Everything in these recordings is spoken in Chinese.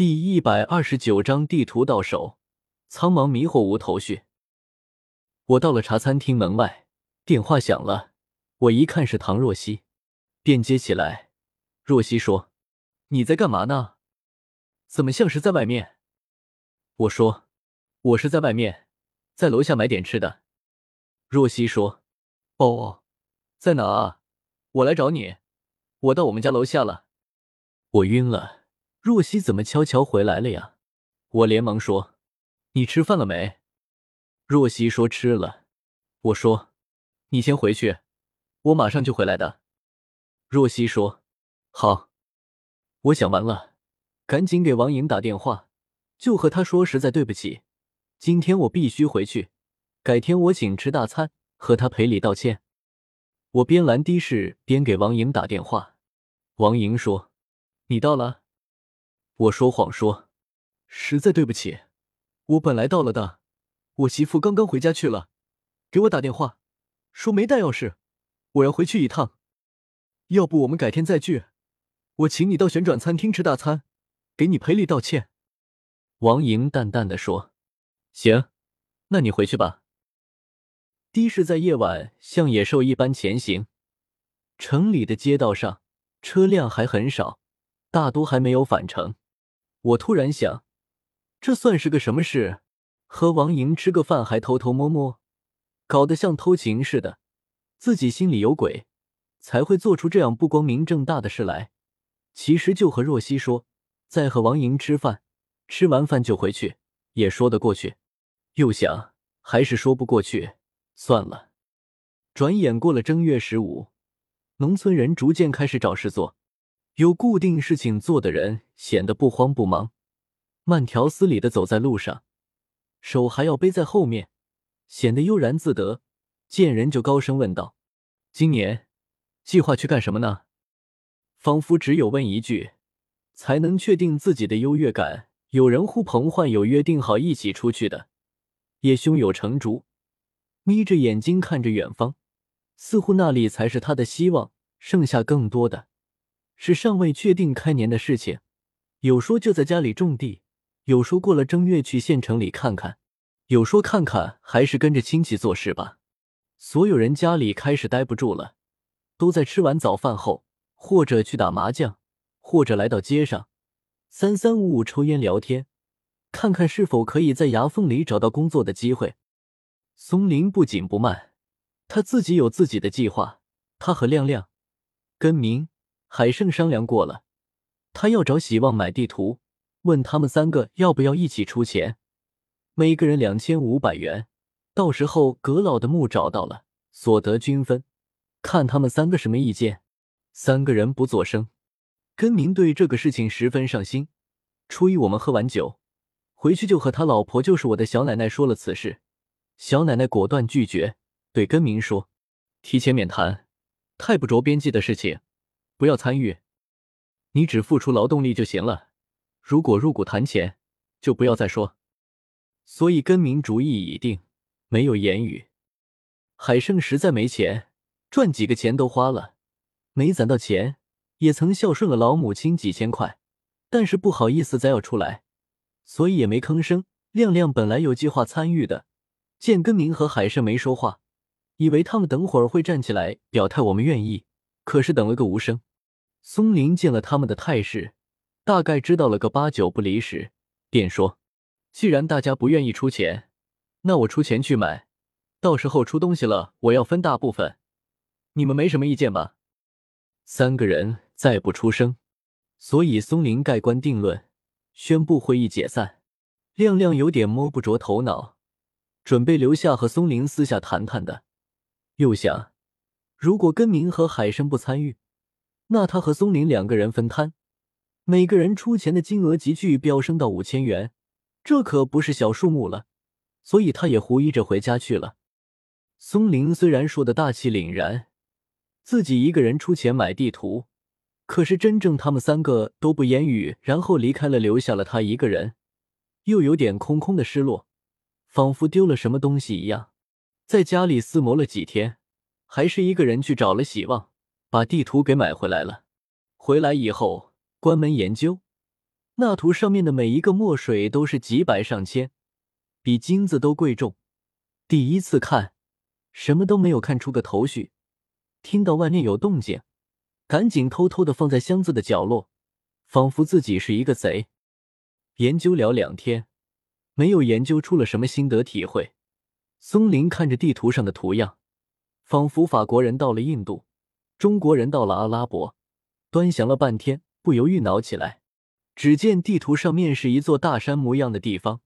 第一百二十九章地图到手，苍茫迷惑无头绪。我到了茶餐厅门外，电话响了。我一看是唐若曦，便接起来。若曦说：“你在干嘛呢？怎么像是在外面？”我说：“我是在外面，在楼下买点吃的。”若曦说：“哦，在哪啊？我来找你。我到我们家楼下了。”我晕了。若曦怎么悄悄回来了呀？我连忙说：“你吃饭了没？”若曦说：“吃了。”我说：“你先回去，我马上就回来的。”若曦说：“好。”我想完了，赶紧给王莹打电话，就和她说：“实在对不起，今天我必须回去，改天我请吃大餐，和她赔礼道歉。”我边拦的士边给王莹打电话。王莹说：“你到了。”我说谎说，实在对不起，我本来到了的，我媳妇刚刚回家去了，给我打电话说没带钥匙，我要回去一趟，要不我们改天再聚，我请你到旋转餐厅吃大餐，给你赔礼道歉。王莹淡淡的说：“行，那你回去吧。”的士在夜晚像野兽一般前行，城里的街道上车辆还很少，大多还没有返程。我突然想，这算是个什么事？和王莹吃个饭还偷偷摸摸，搞得像偷情似的。自己心里有鬼，才会做出这样不光明正大的事来。其实就和若曦说，再和王莹吃饭，吃完饭就回去，也说得过去。又想，还是说不过去，算了。转眼过了正月十五，农村人逐渐开始找事做。有固定事情做的人显得不慌不忙，慢条斯理的走在路上，手还要背在后面，显得悠然自得。见人就高声问道：“今年计划去干什么呢？”仿佛只有问一句，才能确定自己的优越感。有人呼朋唤友，约定好一起出去的，也胸有成竹，眯着眼睛看着远方，似乎那里才是他的希望。剩下更多的。是尚未确定开年的事情，有说就在家里种地，有说过了正月去县城里看看，有说看看还是跟着亲戚做事吧。所有人家里开始待不住了，都在吃完早饭后，或者去打麻将，或者来到街上，三三五五抽烟聊天，看看是否可以在牙缝里找到工作的机会。松林不紧不慢，他自己有自己的计划，他和亮亮、根明。海胜商量过了，他要找喜旺买地图，问他们三个要不要一起出钱，每个人两千五百元。到时候葛老的墓找到了，所得均分，看他们三个什么意见。三个人不作声。根明对这个事情十分上心。初一我们喝完酒，回去就和他老婆，就是我的小奶奶说了此事。小奶奶果断拒绝，对根明说：“提前免谈，太不着边际的事情。”不要参与，你只付出劳动力就行了。如果入股谈钱，就不要再说。所以根明主意已定，没有言语。海胜实在没钱，赚几个钱都花了，没攒到钱，也曾孝顺了老母亲几千块，但是不好意思再要出来，所以也没吭声。亮亮本来有计划参与的，见根明和海胜没说话，以为他们等会儿会站起来表态，我们愿意，可是等了个无声。松林见了他们的态势，大概知道了个八九不离十，便说：“既然大家不愿意出钱，那我出钱去买，到时候出东西了，我要分大部分。你们没什么意见吧？”三个人再不出声，所以松林盖棺定论，宣布会议解散。亮亮有点摸不着头脑，准备留下和松林私下谈谈的，又想，如果根明和海生不参与。那他和松林两个人分摊，每个人出钱的金额急剧飙升到五千元，这可不是小数目了。所以他也狐疑着回家去了。松林虽然说的大气凛然，自己一个人出钱买地图，可是真正他们三个都不言语，然后离开了，留下了他一个人，又有点空空的失落，仿佛丢了什么东西一样。在家里思谋了几天，还是一个人去找了喜旺。把地图给买回来了，回来以后关门研究，那图上面的每一个墨水都是几百上千，比金子都贵重。第一次看，什么都没有看出个头绪。听到外面有动静，赶紧偷偷的放在箱子的角落，仿佛自己是一个贼。研究了两天，没有研究出了什么心得体会。松林看着地图上的图样，仿佛法国人到了印度，中国人到了阿拉伯，端详了半天，不由郁恼起来。只见地图上面是一座大山模样的地方，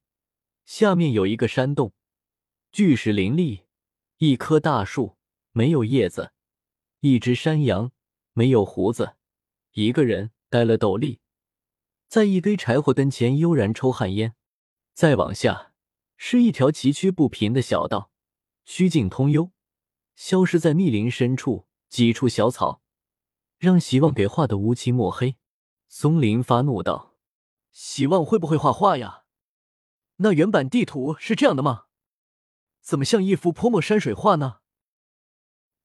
下面有一个山洞，巨石林立，一棵大树没有叶子，一只山羊没有胡子，一个人戴了斗笠，在一堆柴火跟前悠然抽旱烟。再往下是一条崎岖不平的小道，曲径通幽，消失在密林深处，几处小草让希望给画的乌漆墨黑。松林发怒道：“希望会不会画画呀？那原版地图是这样的吗？怎么像一幅泼墨山水画呢？”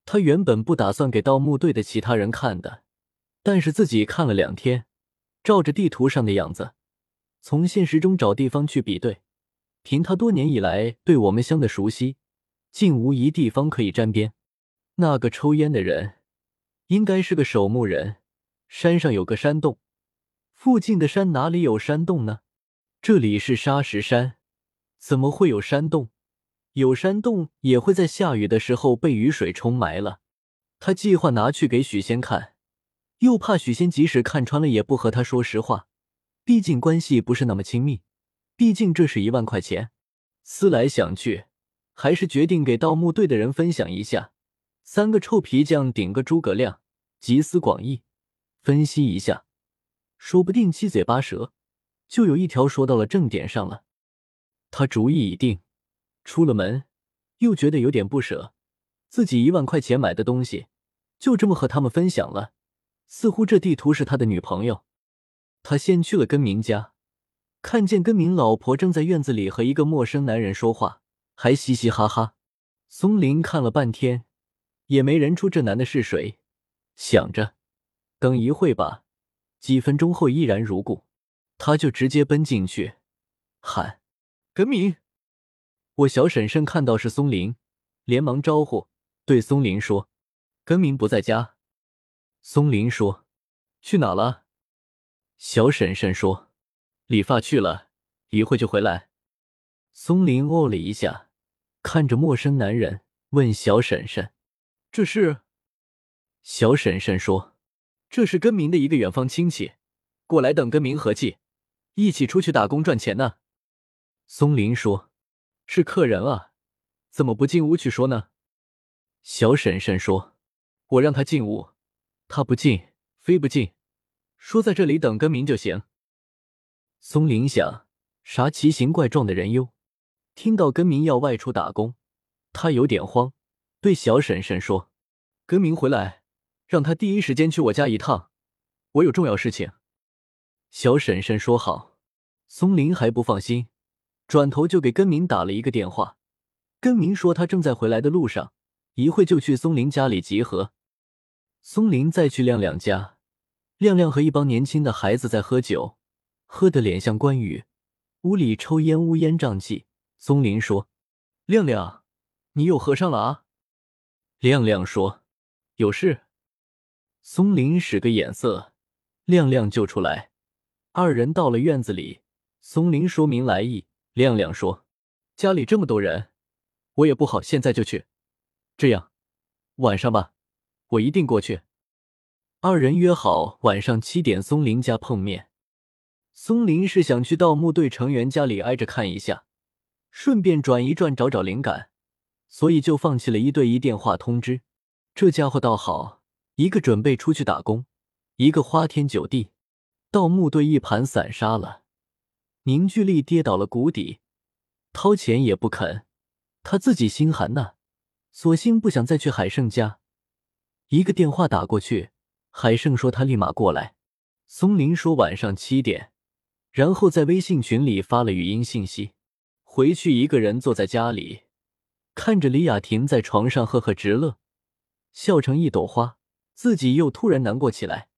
他原本不打算给盗墓队的其他人看的，但是自己看了两天，照着地图上的样子，从现实中找地方去比对，凭他多年以来对我们乡的熟悉，竟无一地方可以沾边。那个抽烟的人，应该是个守墓人。山上有个山洞。附近的山哪里有山洞呢？这里是沙石山，怎么会有山洞？有山洞也会在下雨的时候被雨水冲埋了。他计划拿去给许仙看，又怕许仙即使看穿了也不和他说实话，毕竟关系不是那么亲密。毕竟这是一万块钱，思来想去，还是决定给盗墓队的人分享一下。三个臭皮匠顶个诸葛亮，集思广益，分析一下。说不定七嘴八舌，就有一条说到了正点上了。他主意已定，出了门又觉得有点不舍，自己一万块钱买的东西，就这么和他们分享了。似乎这地图是他的女朋友。他先去了根明家，看见根明老婆正在院子里和一个陌生男人说话，还嘻嘻哈哈。松林看了半天，也没认出这男的是谁，想着等一会吧。几分钟后依然如故，他就直接奔进去，喊：“根明！”我小婶婶看到是松林，连忙招呼，对松林说：“根明不在家。”松林说：“去哪了？”小婶婶说：“理发去了，一会就回来。”松林哦了一下，看着陌生男人，问小婶婶：“这是？”小婶婶说。这是根明的一个远方亲戚，过来等根明合计，一起出去打工赚钱呢。松林说：“是客人啊，怎么不进屋去说呢？”小婶婶说：“我让他进屋，他不进，非不进，说在这里等根明就行。”松林想：啥奇形怪状的人哟？听到根明要外出打工，他有点慌，对小婶婶说：“根明回来。”让他第一时间去我家一趟，我有重要事情。小婶婶说好。松林还不放心，转头就给根明打了一个电话。根明说他正在回来的路上，一会就去松林家里集合。松林再去亮亮家，亮亮和一帮年轻的孩子在喝酒，喝得脸像关羽。屋里抽烟，乌烟瘴气。松林说：“亮亮，你又喝上了啊？”亮亮说：“有事。”松林使个眼色，亮亮就出来。二人到了院子里，松林说明来意。亮亮说：“家里这么多人，我也不好现在就去。这样，晚上吧，我一定过去。”二人约好晚上七点松林家碰面。松林是想去盗墓队成员家里挨着看一下，顺便转一转，找找灵感，所以就放弃了一对一电话通知。这家伙倒好。一个准备出去打工，一个花天酒地，盗墓队一盘散沙了，凝聚力跌倒了谷底，掏钱也不肯。他自己心寒呐，索性不想再去海胜家。一个电话打过去，海胜说他立马过来。松林说晚上七点，然后在微信群里发了语音信息。回去一个人坐在家里，看着李雅婷在床上呵呵直乐，笑成一朵花。自己又突然难过起来。